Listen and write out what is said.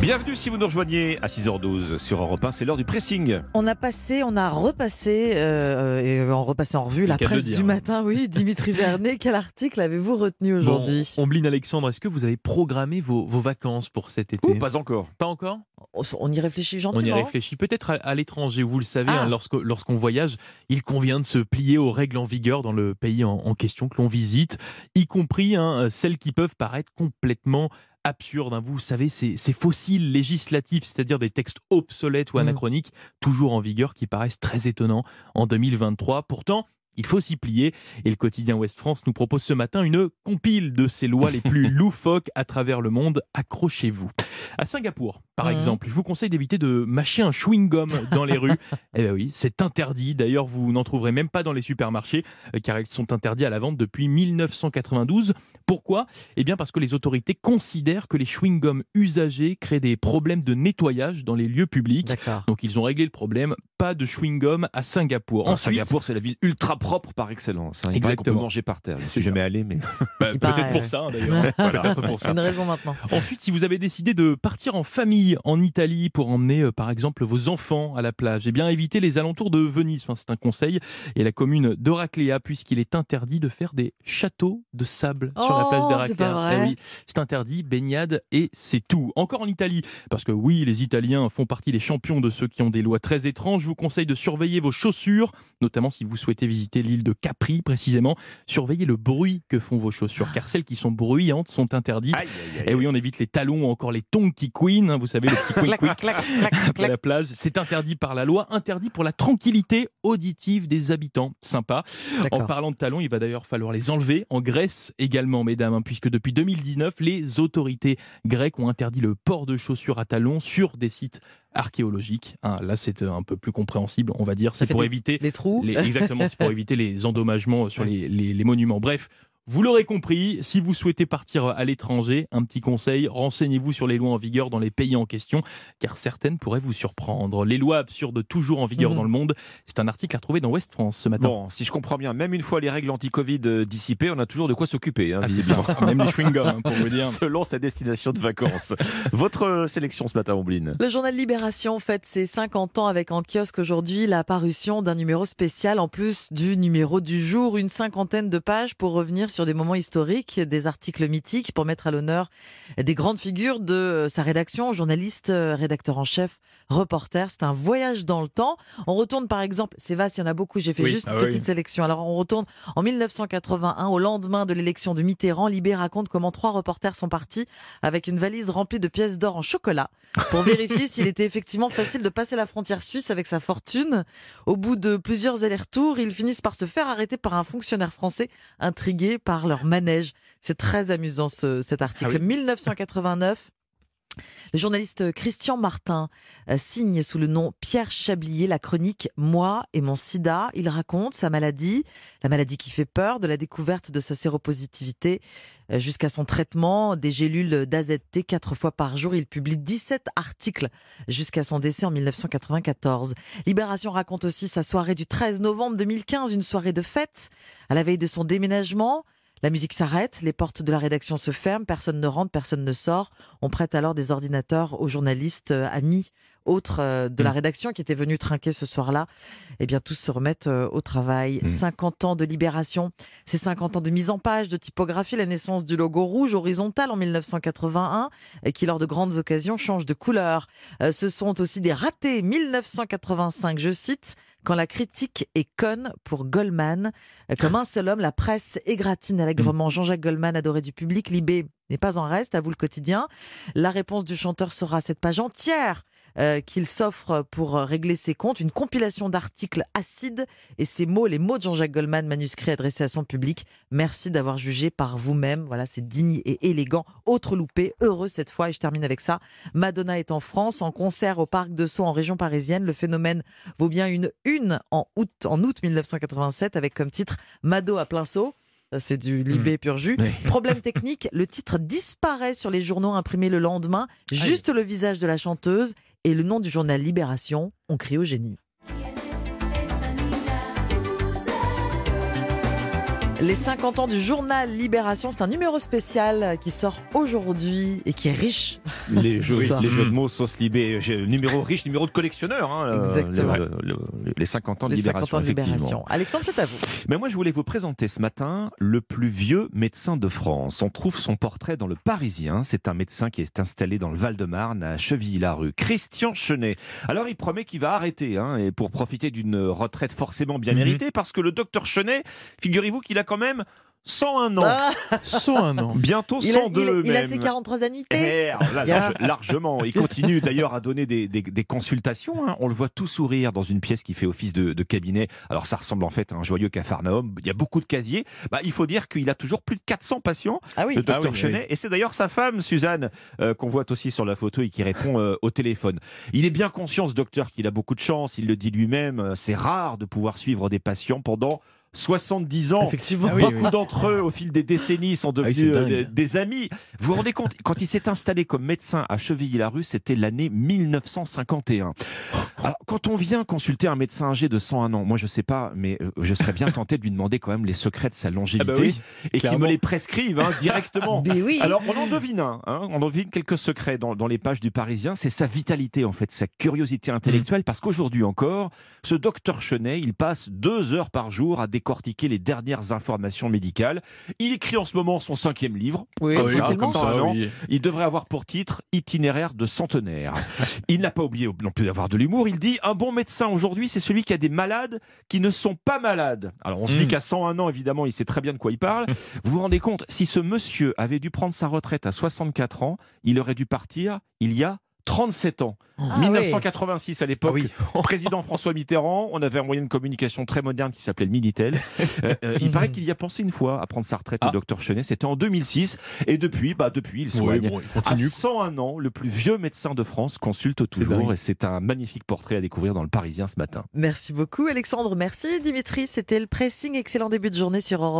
Bienvenue si vous nous rejoignez à 6h12 sur Europe 1, c'est l'heure du pressing. On a passé, on a repassé, euh, et on repassé en revue la presse dire, du hein. matin. Oui, Dimitri Vernet, quel article avez-vous retenu aujourd'hui? Bon, Ombline Alexandre, est-ce que vous avez programmé vos, vos vacances pour cet été? Ou pas encore. Pas encore? On, on y réfléchit On gentiment. y réfléchit. Peut-être à, à l'étranger, vous le savez, Ah. hein, lorsque- lorsqu'on voyage, il convient de se plier aux règles en vigueur dans le pays en, en question que l'on visite, y compris hein, celles qui peuvent paraître complètement absurdes. hein. Vous savez, ces, ces fossiles législatifs, c'est-à-dire des textes obsolètes ou Mm. anachroniques, toujours en vigueur, qui paraissent très étonnants en 2023. Pourtant, il faut s'y plier. Et le quotidien Ouest France nous propose ce matin une compile de ces lois les plus loufoques à travers le monde. Accrochez-vous. À Singapour, par Mhm. exemple, je vous conseille d'éviter de mâcher un chewing-gum dans les rues. Eh bien oui, c'est interdit. D'ailleurs, vous n'en trouverez même pas dans les supermarchés, euh, car ils sont interdits à la vente depuis 1992. Pourquoi? Eh bien parce que les autorités considèrent que les chewing-gums usagés créent des problèmes de nettoyage dans les lieux publics. D'accord. Donc ils ont réglé le problème. Pas de chewing-gum à Singapour. En Ensuite, Singapour, c'est la ville ultra propre par excellence. hein. Il qu'on peut Exactement. manger par terre. Je suis jamais allé, mais bah, peut-être pour ouais. ça hein, d'ailleurs. Peut-être pour C'est ça. une raison maintenant. Ensuite, si vous avez décidé de partir en famille en Italie pour emmener euh, par exemple vos enfants à la plage, eh bien évitez les alentours de Venise. Enfin, c'est un conseil. Et la commune d'Oraclea, puisqu'il est interdit de faire des châteaux de sable sur la plage Oh, d'Oraclea. c'est pas vrai. Eh oui, c'est interdit, baignade et c'est tout. Encore en Italie, parce que oui, les Italiens font partie des champions de ceux qui ont des lois très étranges. Je vous conseille de surveiller vos chaussures, notamment si vous souhaitez visiter l'île de Capri précisément. Surveillez le bruit que font vos chaussures, car celles qui sont bruyantes sont interdites. aïe, aïe, aïe. Et oui, on évite les talons ou encore les tongs qui queen, hein, vous savez, le petit quick Clac, quick clac, clac, à clac. la plage. C'est interdit par la loi, interdit pour la tranquillité auditive des habitants. Sympa. En parlant de talons, il va d'ailleurs falloir les enlever. En Grèce également, mesdames, hein, puisque depuis 2019, les autorités grecques ont interdit le port de chaussures à talons sur des sites archéologiques. Hein, là, c'est euh, un peu plus compréhensible, on va dire. C'est pour des- éviter Les trous. les- exactement, c'est pour éviter les endommagements sur les, les- les monuments. Bref, vous l'aurez compris, si vous souhaitez partir à l'étranger, un petit conseil, renseignez-vous sur les lois en vigueur dans les pays en question, car certaines pourraient vous surprendre. Les lois absurdes toujours en vigueur Mhm. dans le monde, c'est un article à retrouver dans Ouest France ce matin. Bon, si je comprends bien, même une fois les règles anti-Covid euh, dissipées, on a toujours de quoi s'occuper. hein, Ah. Même les chewing-gums, hein, pour vous dire. Selon sa destination de vacances. Votre euh, sélection ce matin, Ombline Le journal Libération fête ses 50 ans avec en kiosque aujourd'hui la parution d'un numéro spécial en plus du numéro du jour, une cinquantaine de pages pour revenir sur des moments historiques, des articles mythiques pour mettre à l'honneur des grandes figures de sa rédaction, journaliste, euh, rédacteur en chef, reporter. C'est un voyage dans le temps. On retourne par exemple, c'est vaste, il y en a beaucoup, j'ai fait Oui. juste une Ah oui. petite sélection. Alors on retourne en 1981 au lendemain de l'élection de Mitterrand. Libé raconte comment trois reporters sont partis avec une valise remplie de pièces d'or en chocolat pour vérifier s'il était effectivement facile de passer la frontière suisse avec sa fortune. Au bout de plusieurs allers-retours, ils finissent par se faire arrêter par un fonctionnaire français intrigué par leur manège. C'est très amusant ce- cet article. Ah oui. 1989. Le journaliste Christian Martin euh, signe sous le nom Pierre Chablier la chronique Moi et mon sida. Il raconte sa maladie, la maladie qui fait peur, de la découverte de sa séropositivité euh, jusqu'à son traitement, des gélules d'AZT quatre fois par jour. Il publie 17 articles jusqu'à son décès en 1994. Libération raconte aussi sa soirée du 13 novembre 2015, une soirée de fête à la veille de son déménagement. La musique s'arrête, les portes de la rédaction se ferment, personne ne rentre, personne ne sort. On prête alors des ordinateurs aux journalistes, euh, amis, autres euh, de la Mm. rédaction qui étaient venus trinquer ce soir-là. Eh bien, tous se remettent euh, au travail. Mm. 50 ans de libération, c'est 50 ans de mise en page, de typographie, la naissance du logo rouge horizontal en 1981, et qui lors de grandes occasions change de couleur. Euh, ce sont aussi des ratés. 1985, je cite, quand la critique est conne pour Goldman. Comme un seul homme, la presse égratine allègrement. Jean-Jacques Goldman, adoré du public, Libé n'est pas en reste, à vous le quotidien. La réponse du chanteur sera cette page entière euh, qu'il s'offre pour régler ses comptes, une compilation d'articles acides et ces mots, les mots de Jean-Jacques Goldman, manuscrits adressés à son public. Merci d'avoir jugé par vous-même. Voilà, c'est digne et élégant. Autre loupé, heureux cette fois. Et je termine avec ça. Madonna est en France, en concert au Parc de Sceaux en région parisienne. Le phénomène vaut bien une une en août, en août 1987 avec comme titre Mado à plein saut. C'est du Libé pur jus. Oui. Problème technique, le titre disparaît sur les journaux imprimés le lendemain. Juste le visage de la chanteuse et le nom du journal Libération. On crie au génie. Les 50 ans du journal Libération, c'est un numéro spécial qui sort aujourd'hui et qui est riche. Les jeux, Histoire. les jeux de mots, sauce libé, j'ai- numéro riche, numéro de collectionneur. hein, euh, Exactement. le- le- le- les 50 ans de Les 50 libération. ans de effectivement. Libération. Alexandre, c'est à vous. Mais moi, je voulais vous présenter ce matin le plus vieux médecin de France. On trouve son portrait dans le Parisien. C'est un médecin qui est installé dans le Val-de-Marne, à Chevilly-la-Rue. Christian Chenet. Alors, il promet qu'il va arrêter, hein, et pour profiter d'une retraite forcément bien Mhm. méritée, parce que le docteur Chenet, figurez-vous qu'il a quand même 101 ans. Ah, 101 ans. Bientôt il, a, 102 il a- il a ses 43 annuités. Eh, là, large- largement. Il continue d'ailleurs à donner des, des- des consultations. hein. On le voit tout sourire dans une pièce qui fait office de, de cabinet. Alors ça ressemble en fait à un joyeux cafarnaum. Il y a beaucoup de casiers. Bah, il faut dire qu'il a toujours plus de 400 patients, Ah oui. le docteur oui, Chenet. Et c'est d'ailleurs sa femme, Suzanne, euh, qu'on voit aussi sur la photo et qui répond euh, au téléphone. Il est bien conscient, ce docteur, qu'il a beaucoup de chance. Il le dit lui-même. euh, C'est rare de pouvoir suivre des patients pendant 70 ans. Effectivement. Ah oui, Beaucoup d'entre eux, au fil des décennies, sont oui, devenus euh, des amis. Vous vous rendez compte, quand il s'est installé comme médecin à Chevilly-la-Rue, c'était l'année 1951. Alors, quand on vient consulter un médecin âgé de 101 ans, moi je sais pas, mais euh, je serais bien tenté de lui demander quand même les secrets de sa longévité Ah bah oui, et qu'il me les prescrive hein, directement. Mais oui. Alors, on en devine un, hein, on en devine quelques secrets dans, dans les pages du Parisien. C'est sa vitalité, en fait, sa curiosité intellectuelle, parce qu'aujourd'hui encore, ce docteur Chenet, il passe deux heures par jour à décortiquer les dernières informations médicales. Il écrit en ce moment son cinquième livre. oui, comme Ah oui, ça, comme ça, un an. oui. Il devrait avoir pour titre Itinéraire de centenaire. Il n'a pas oublié non plus d'avoir de l'humour. Il dit Un bon médecin aujourd'hui, c'est celui qui a des malades qui ne sont pas malades. Alors on se dit Mm. qu'à 101 ans, évidemment, il sait très bien de quoi il parle. vous vous rendez compte, si ce monsieur avait dû prendre sa retraite à 64 ans, il aurait dû partir il y a 37 ans. Ah 1986 à l'époque, Ah oui. président François Mitterrand, on avait un moyen de communication très moderne qui s'appelait le Minitel. Euh, euh, il paraît qu'il y a pensé une fois à prendre sa retraite, Ah. le docteur Chenet, c'était en 2006. Et depuis, bah, depuis il Oui, soigne. bon, il À continue. 101 ans, le plus vieux médecin de France consulte toujours et c'est un magnifique portrait à découvrir dans le Parisien ce matin. Merci beaucoup, Alexandre. Merci, Dimitri. C'était le pressing. Excellent début de journée sur Europe 1.